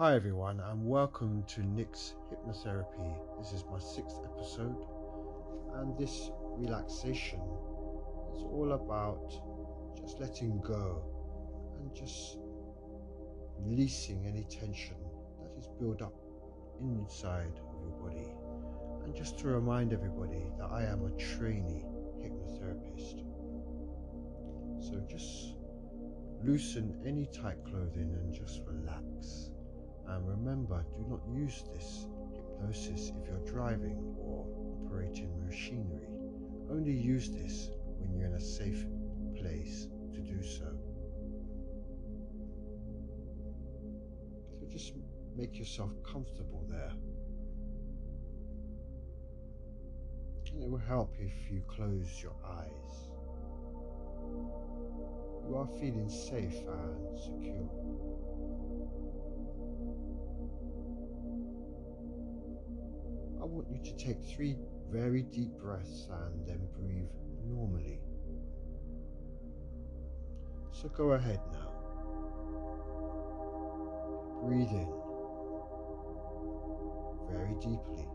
Hi, everyone, and welcome to Nick's Hypnotherapy. This is my sixth episode, and this relaxation is all about just letting go and just releasing any tension that is built up inside of your body. And just to remind everybody that I am a trainee hypnotherapist. So just loosen any tight clothing and just relax. And remember, do not use this hypnosis if you're driving or operating machinery. Only use this when you're in a safe place to do so. So just make yourself comfortable there. And it will help if you close your eyes. You are feeling safe and secure. Want you to take three very deep breaths and then breathe normally. So go ahead now. Breathe in very deeply.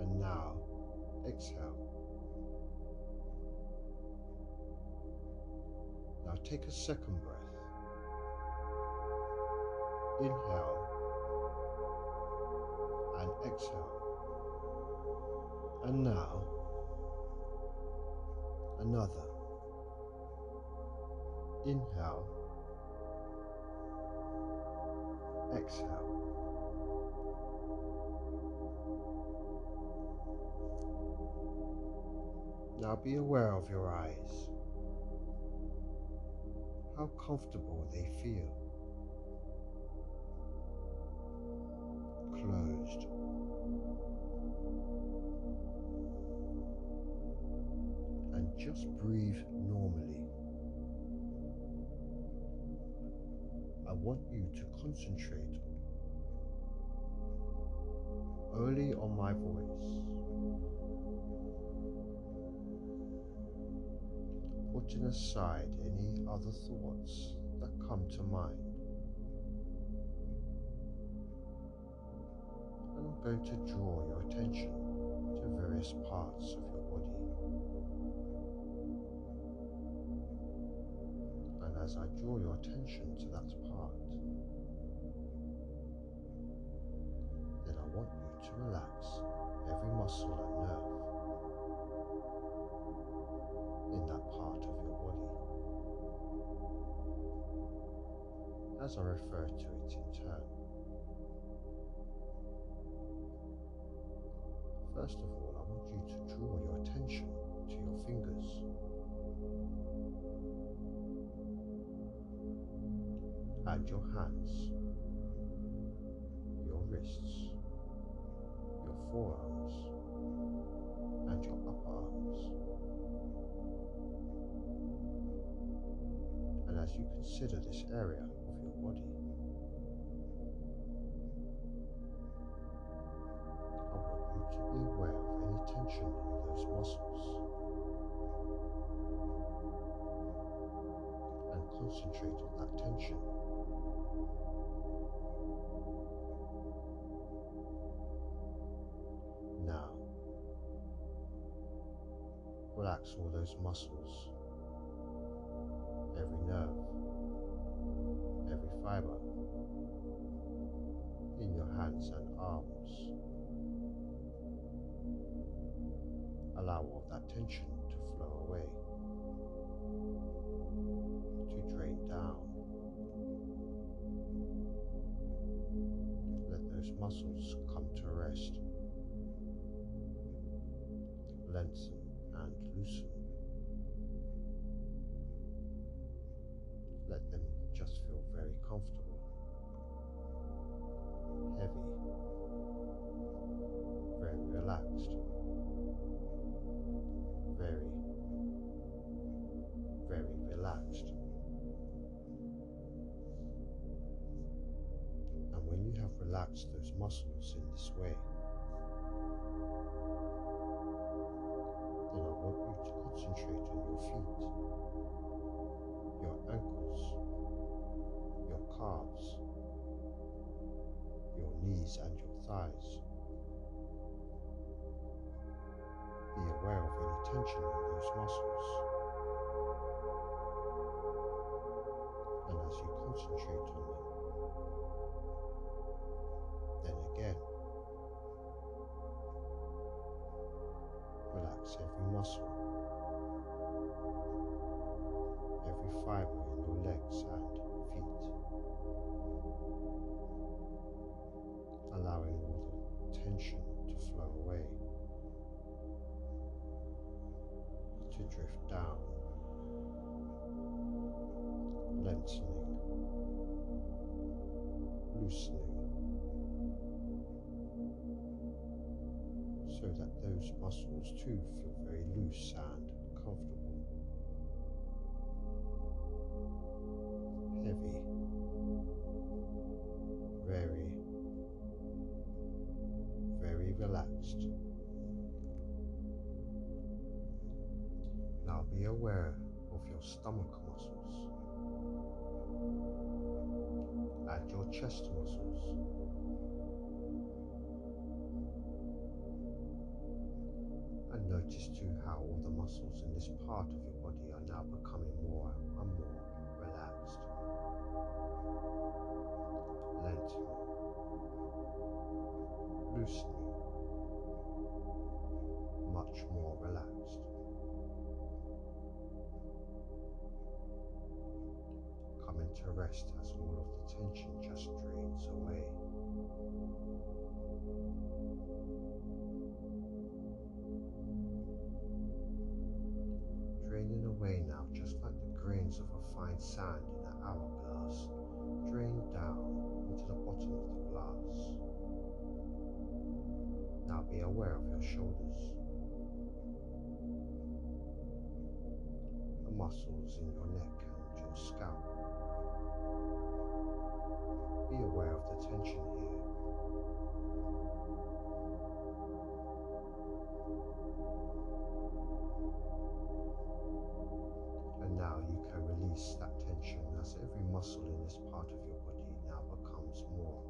And now exhale. Now take a second breath. Inhale exhale. And now, another. Inhale, exhale. Now be aware of your eyes, how comfortable they feel. Concentrate only on my voice. Putting aside any other thoughts that come to mind. I'm going to draw your attention to various parts of your body. And as I draw your attention to that part, relax every muscle and nerve in that part of your body as I refer to it in turn. First of all, I want you to draw your attention to your fingers. And your hands, your wrists, forearms, and your upper arms. And as you consider this area of your body, I want you to be aware of any tension in those muscles and concentrate on that tension. Relax all those muscles, every nerve, every fiber. In your hands and arms. Allow all that tension to flow away, to drain down. Let those muscles come to rest, lengthen Let them just feel very comfortable, heavy, very relaxed. Very, very relaxed. And when you have relaxed those muscles in this way, feet, your ankles, your calves, your knees, and your thighs. Be aware of any tension in those muscles. And as you concentrate on them, then again, relax every muscle, loosening. so that those muscles too feel very loose and comfortable. Heavy, very, very relaxed. Now be aware of your stomach chest muscles. And notice too how all the muscles in this part of your body are now becoming more and more relaxed, lengthening, loosening, rest as all of the tension just drains away. draining away now, just like the grains of a fine sand in an hourglass, drain down into the bottom of the glass. Now be aware of your shoulders, the muscles in your neck your scalp. Be aware of the tension here. And now you can release that tension as every muscle in this part of your body now becomes more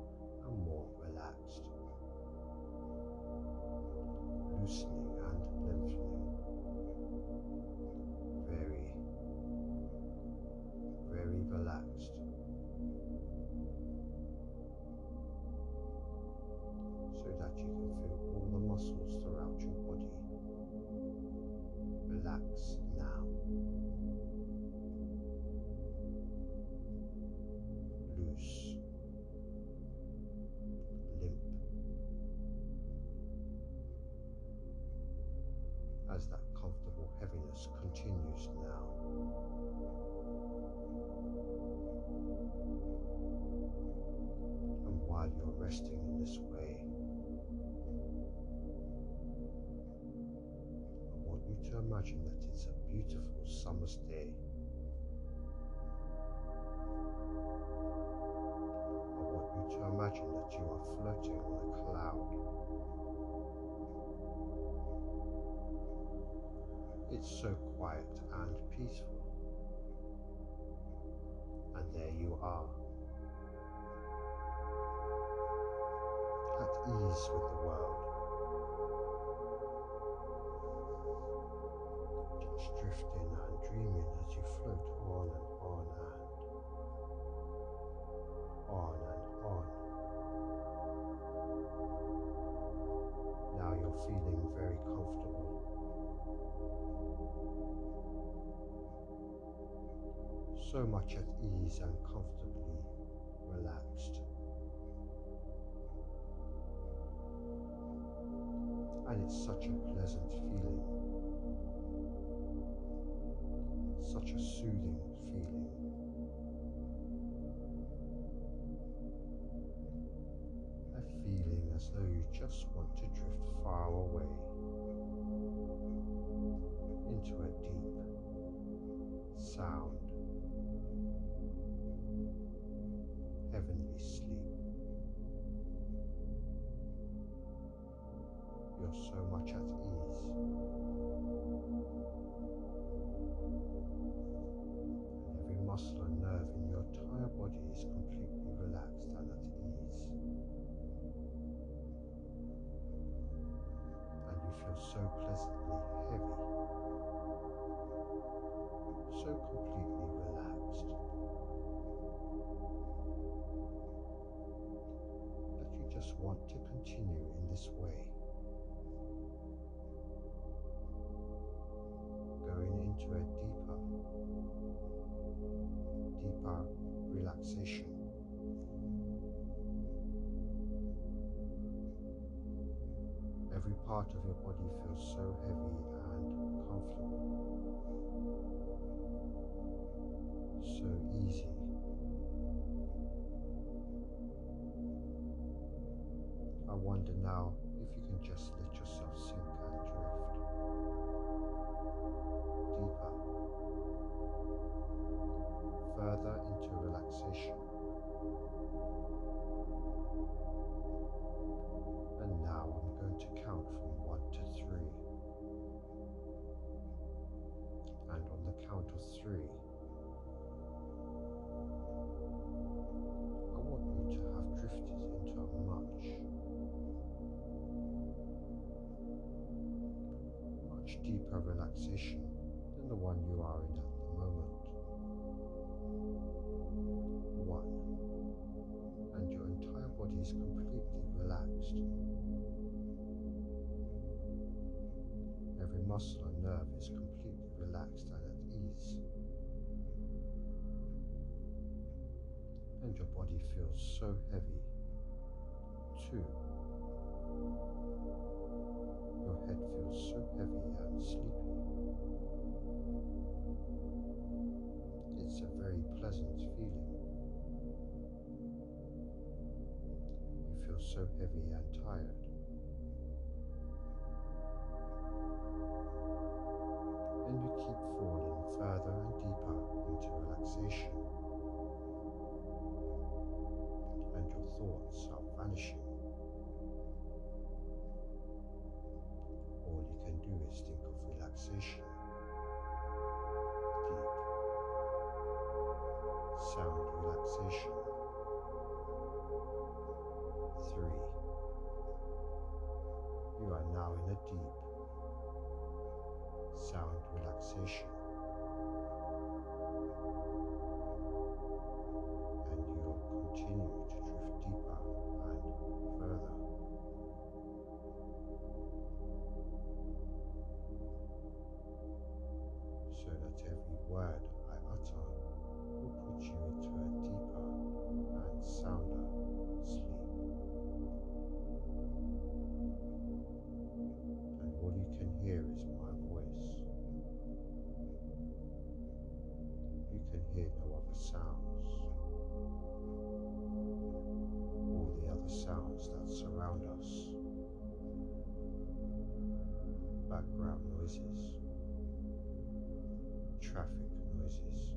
and more relaxed, loosening and lengthening. Relaxed. So that you can feel all the muscles throughout your body relax now. Loose, limp, as that comfortable heaviness continues now. Imagine that it's a beautiful summer's day. I want you to imagine that you are floating on a cloud. It's so quiet and peaceful. And there you are. At ease with the world. Just drifting and dreaming as you float on and on and on and on. Now you're feeling very comfortable. So much at ease and comfortably relaxed. And it's such a pleasant feeling, such a soothing feeling. A feeling as though you just want to drift far away into a deep sound, so pleasantly heavy, so completely relaxed that you just want to continue in this way. Going into a deeper, deeper relaxation. Every part of your body feels so heavy and comfortable, so easy. I wonder now if you can just relaxation than the one you are in at the moment. One, and your entire body is completely relaxed. Every muscle and nerve is completely relaxed and at ease. And your body feels so heavy. Two, head feels so heavy and sleepy. It's a very pleasant feeling. You feel so heavy and tired. Deep sound relaxation. Background noises. Traffic noises.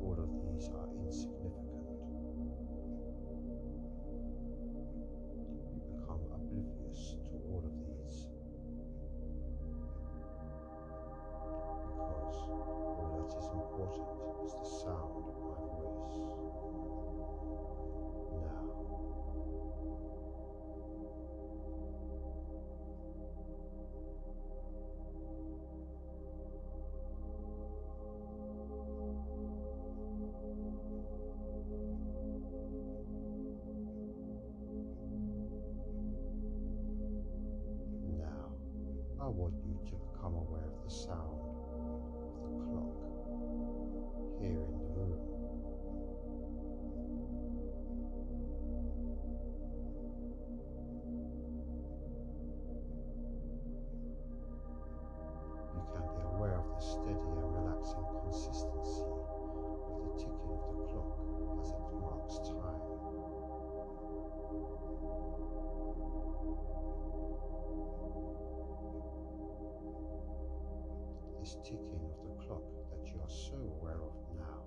All of these are insignificant. You become oblivious to all of these because all that is important want you to become aware of the sound of the clock here in the room. You can be aware of the steady and relaxing consistency ticking of the clock that you are so aware of now.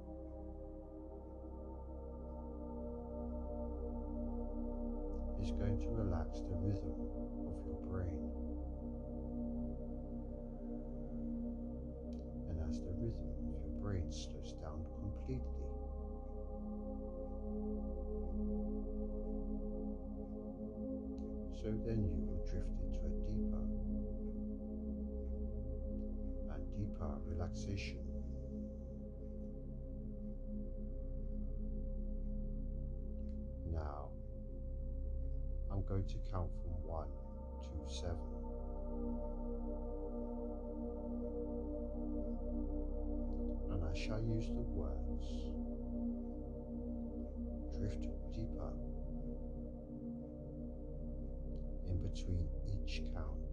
is going to relax the rhythm of your brain. And as the rhythm of your brain slows down completely, so then you will drift into a deep relaxation. Now, I'm going to count from one to seven. And I shall use the words drift deeper in between each count.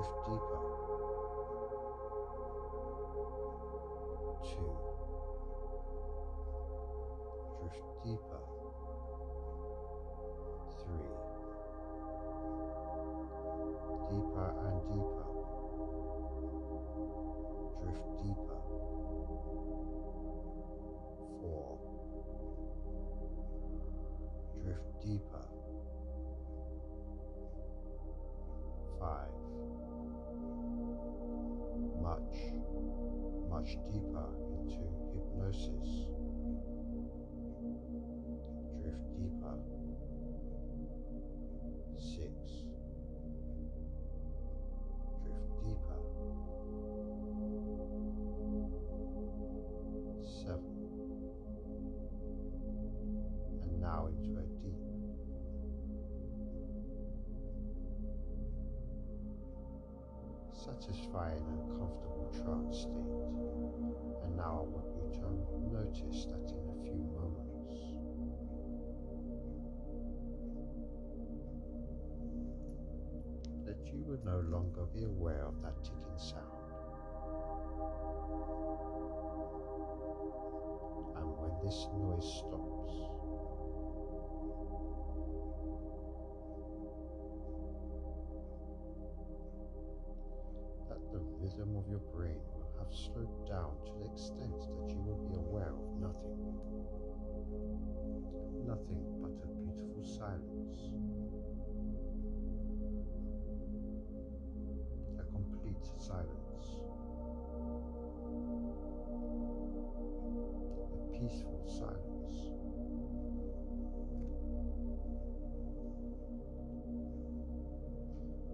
Drift deeper. Two. Drift deeper. Satisfying and comfortable trance state. And now I want you to notice that in a few moments, that you would no longer be aware of that ticking sound. And when this noise stops, rhythm of your brain will have slowed down to the extent that you will be aware of nothing. Nothing but a beautiful silence. A complete silence. A peaceful silence.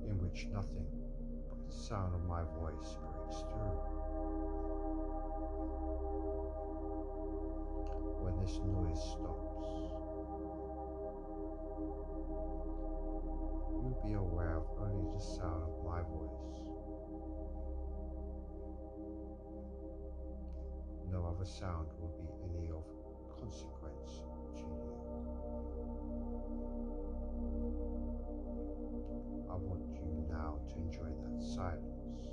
In which nothing sound of my voice breaks through. When this noise stops, you'll be aware of only the sound of my voice. No other sound will be any of consequence to you. I want you now to enjoy that silence.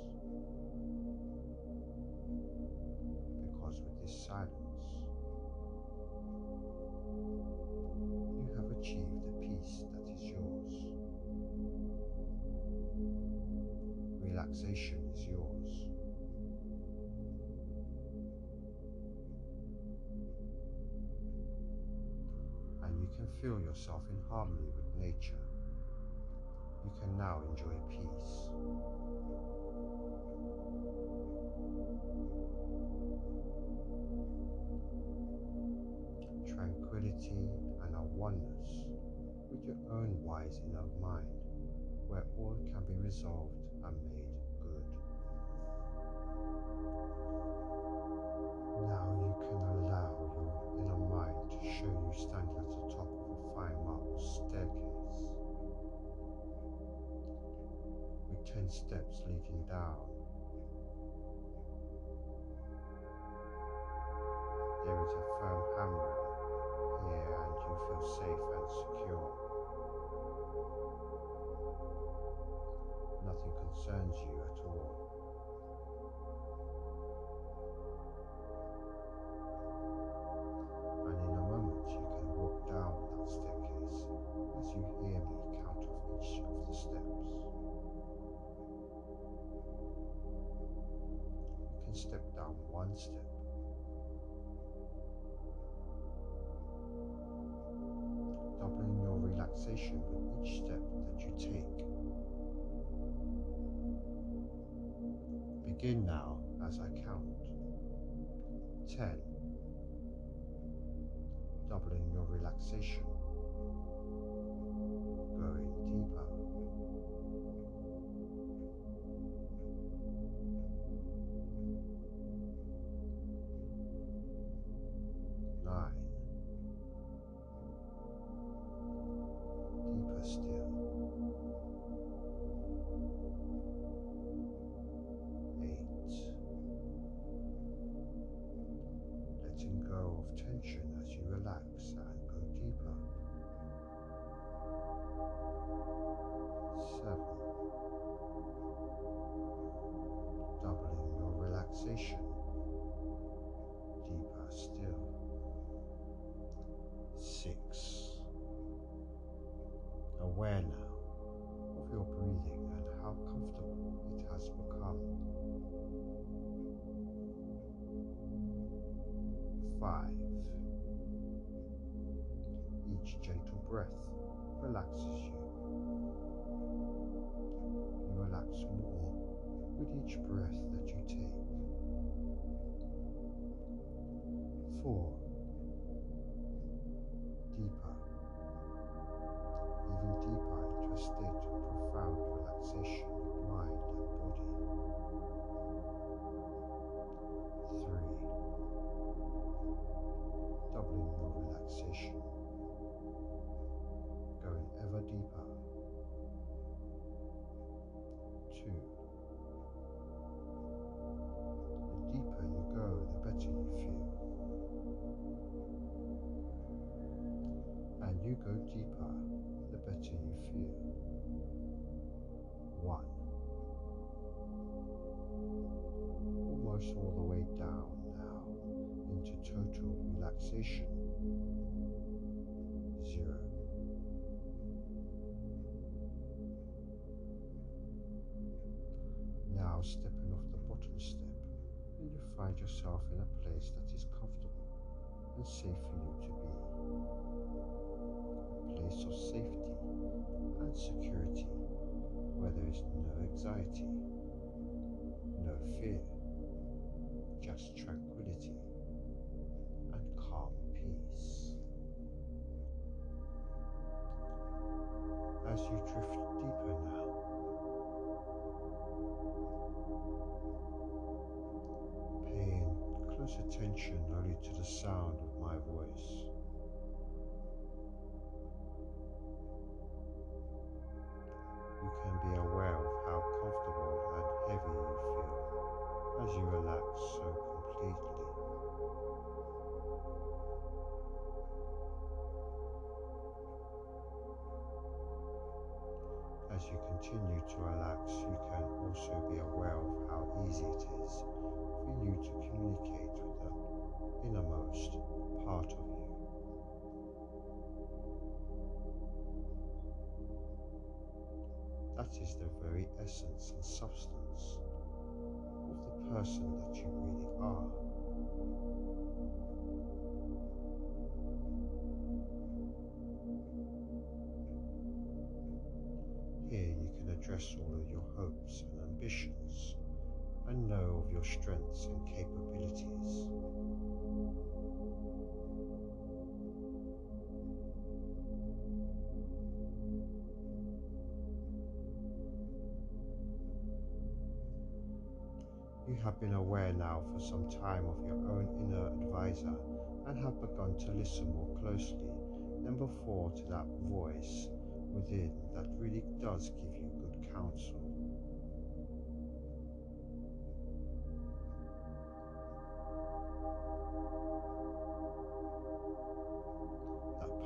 Because with this silence, you have achieved the peace that is yours. Relaxation is yours. And you can feel yourself in harmony with nature you can now enjoy peace. Tranquility and a oneness with your own wise inner mind, where all can be resolved and made good. Now you can allow your inner mind to show you standing at the top of a fine marble staircase ten steps leading down. With each step that you take. Begin now as I count. 10. Doubling your relaxation. Breath relaxes you. You relax more with each breath that you take. Four. Zero. Now stepping off the bottom step, and you find yourself in a place that is comfortable and safe for you to be. A place of safety and security where there is no anxiety, no fear, just tranquility you drift deeper now, paying close attention only to the sound of my voice. For you to communicate with the innermost part of you. That is the very essence and substance of the person that you really are. Here you can address all of your hopes and ambitions and know of your strengths and capabilities. You have been aware now for some time of your own inner advisor and have begun to listen more closely than before to that voice within that really does give you good counsel.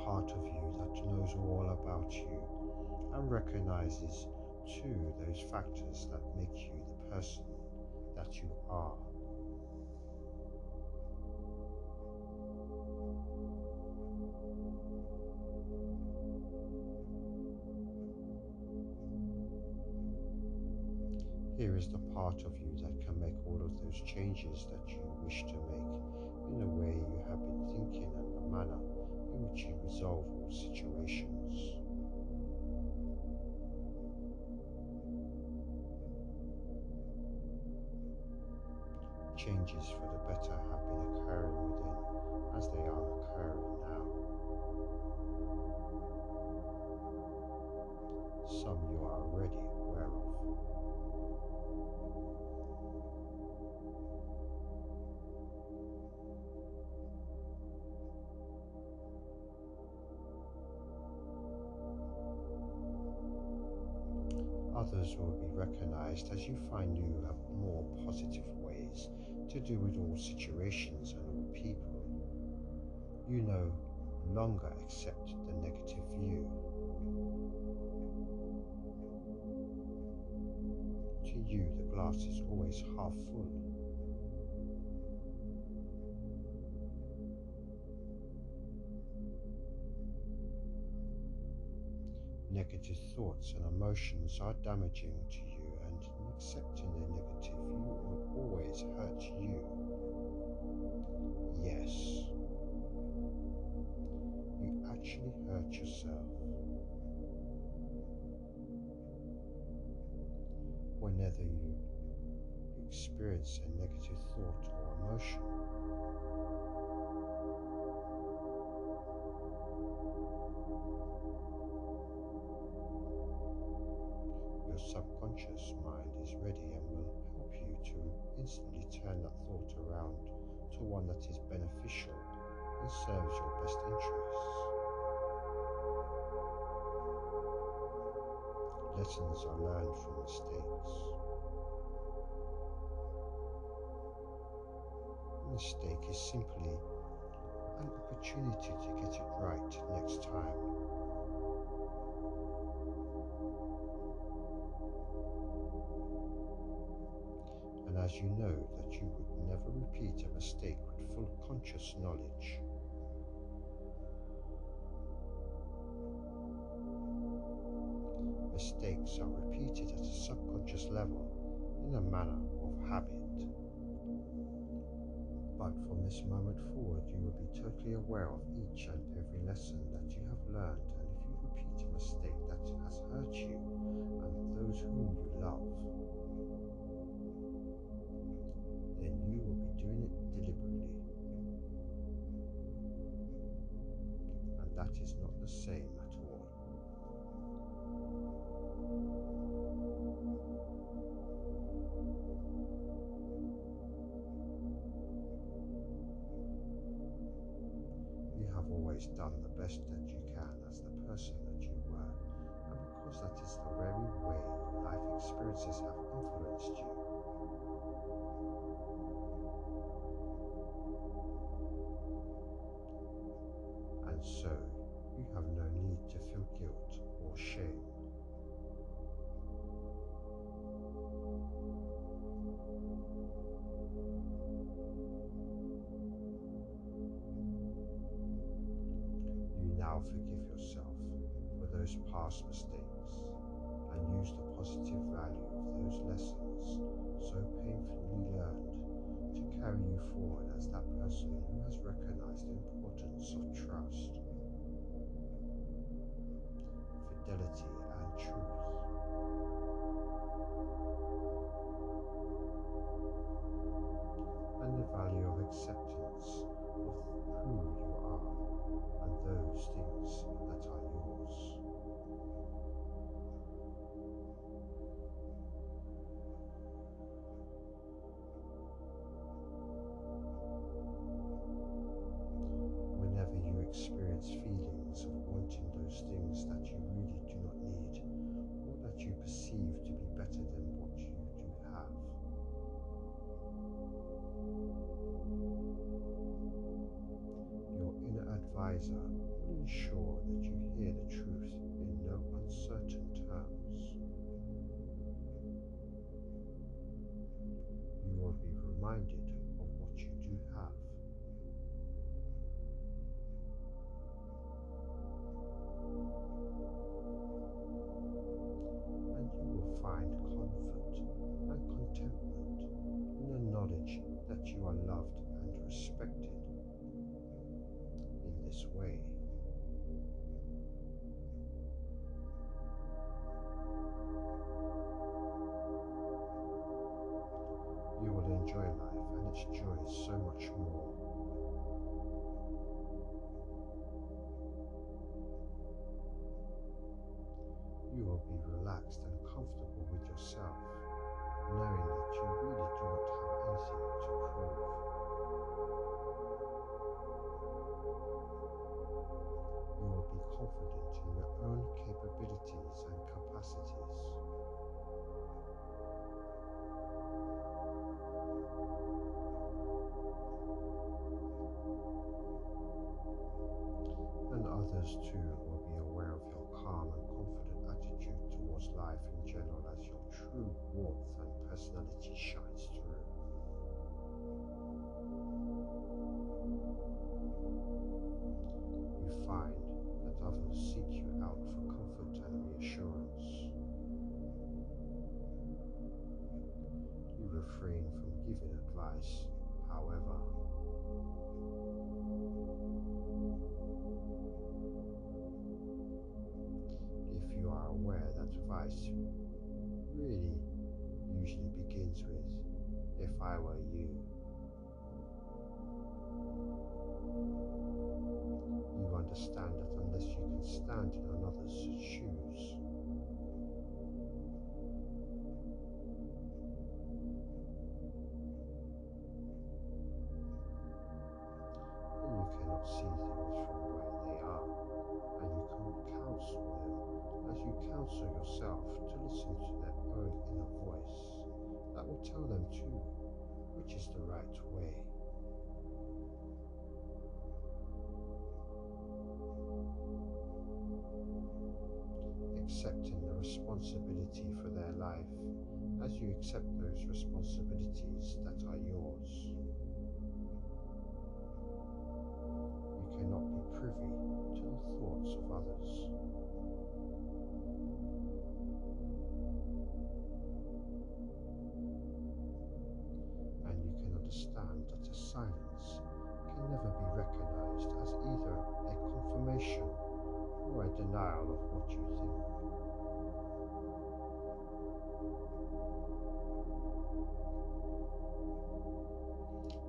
Part of you that knows all about you and recognizes too those factors that make you the person that you are. Here is the part of you that can make all of those changes that you wish to make in the way you have been thinking and the manner which you resolve all situations. Changes for the better have been occurring within as they are occurring now. Some you are already aware of. Others will be recognized as you find new and more positive ways to deal with all situations and all people. You no longer accept the negative view. To you, the glass is always half full. Negative thoughts and emotions are damaging to you, and in accepting the negative, you will always hurt you. Yes, you actually hurt yourself. Whenever you experience a negative thought or emotion, subconscious mind is ready and will help you to instantly turn that thought around to one that is beneficial and serves your best interests. Lessons are learned from mistakes. Mistake is simply an opportunity to get it right next time. As you know that you would never repeat a mistake with full conscious knowledge, mistakes are repeated at a subconscious level in a manner of habit. But from this moment forward, you will be totally aware of each and every lesson that you have learned, and if you repeat a mistake that has hurt you and those whom you love, then you will be doing it deliberately. And that is not the same at all. You have always done the best that you can as the person that you were, and because that is the very way your life experiences have influenced you. And so, you have no need to feel guilt or shame. You now forgive yourself for those past mistakes and use the positive value of those lessons so painfully learned to carry you forward as that person who has recognized the importance of trust, fidelity, and truth. And the value of acceptance advisor will ensure that you hear the truth in no uncertain terms. You will be reminded of what you do have. And you will find comfort and contentment in the knowledge that you are loved and respected joys so much more. You will be relaxed and comfortable with yourself, knowing that you really do not have anything to prove. You will be confident in your own capabilities and capacities. And others too will be aware of your calm and confident attitude towards life in general as your true warmth and personality shines advice really usually begins with, if I were you, you understand that unless you can stand in another's shoes, then you cannot see things from where they are, them as you counsel yourself to listen to their own inner voice that will tell them too which is the right way. accepting the responsibility for their life as you accept those responsibilities that are yours. You cannot be privy the thoughts of others. And you can understand that a silence can never be recognized as either a confirmation or a denial of what you think.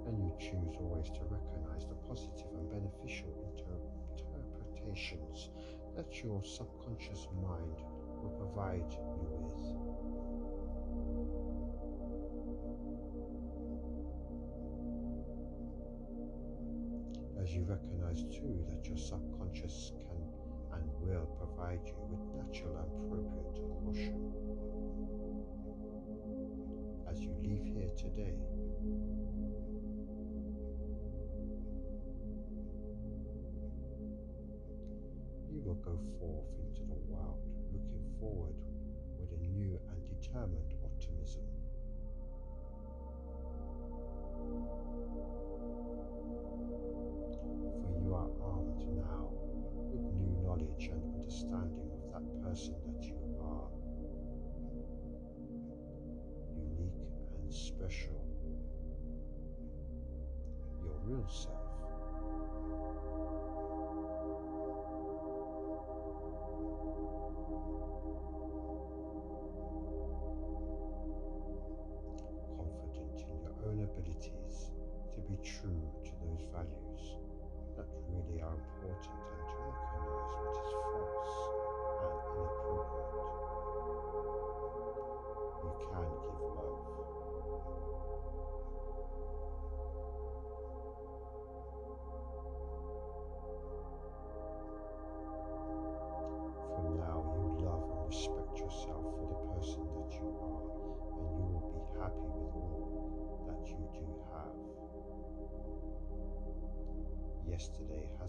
And you choose always to recognize the positive and beneficial inter- that your subconscious mind will provide you with. As you recognize too that your subconscious can and will provide you with natural and appropriate caution. As you leave here today, will go forth into the world looking forward with a new and determined optimism. For you are armed now with new knowledge and understanding of that person that you are. Unique and special. Your real self.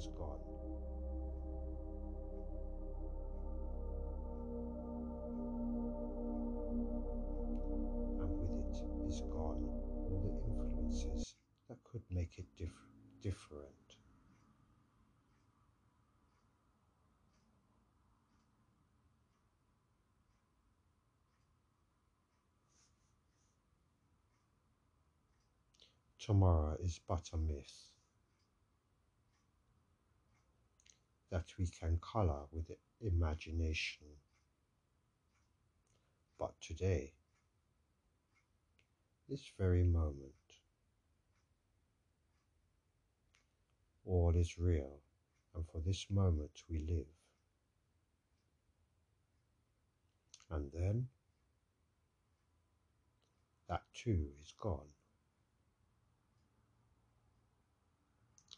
Has gone. And with it is gone all the influences that could make it diff- different. tomorrow is but a myth that we can colour with imagination. But today, this very moment, all is real, and for this moment we live. And then, that too is gone.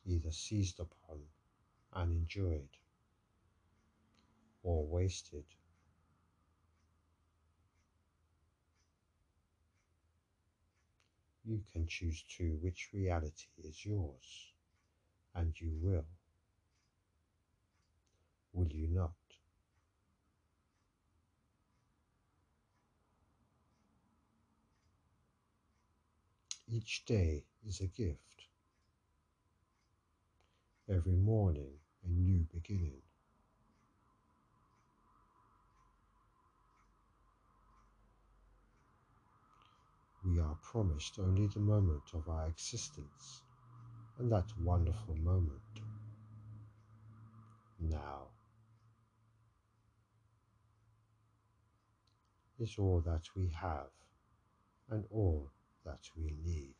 Either seized upon and enjoyed, or wasted. You can choose too which reality is yours, and you will. Will you not? Each day is a gift. Every morning, a new beginning. We are promised only the moment of our existence, and that wonderful moment. Now is all that we have and all that we need.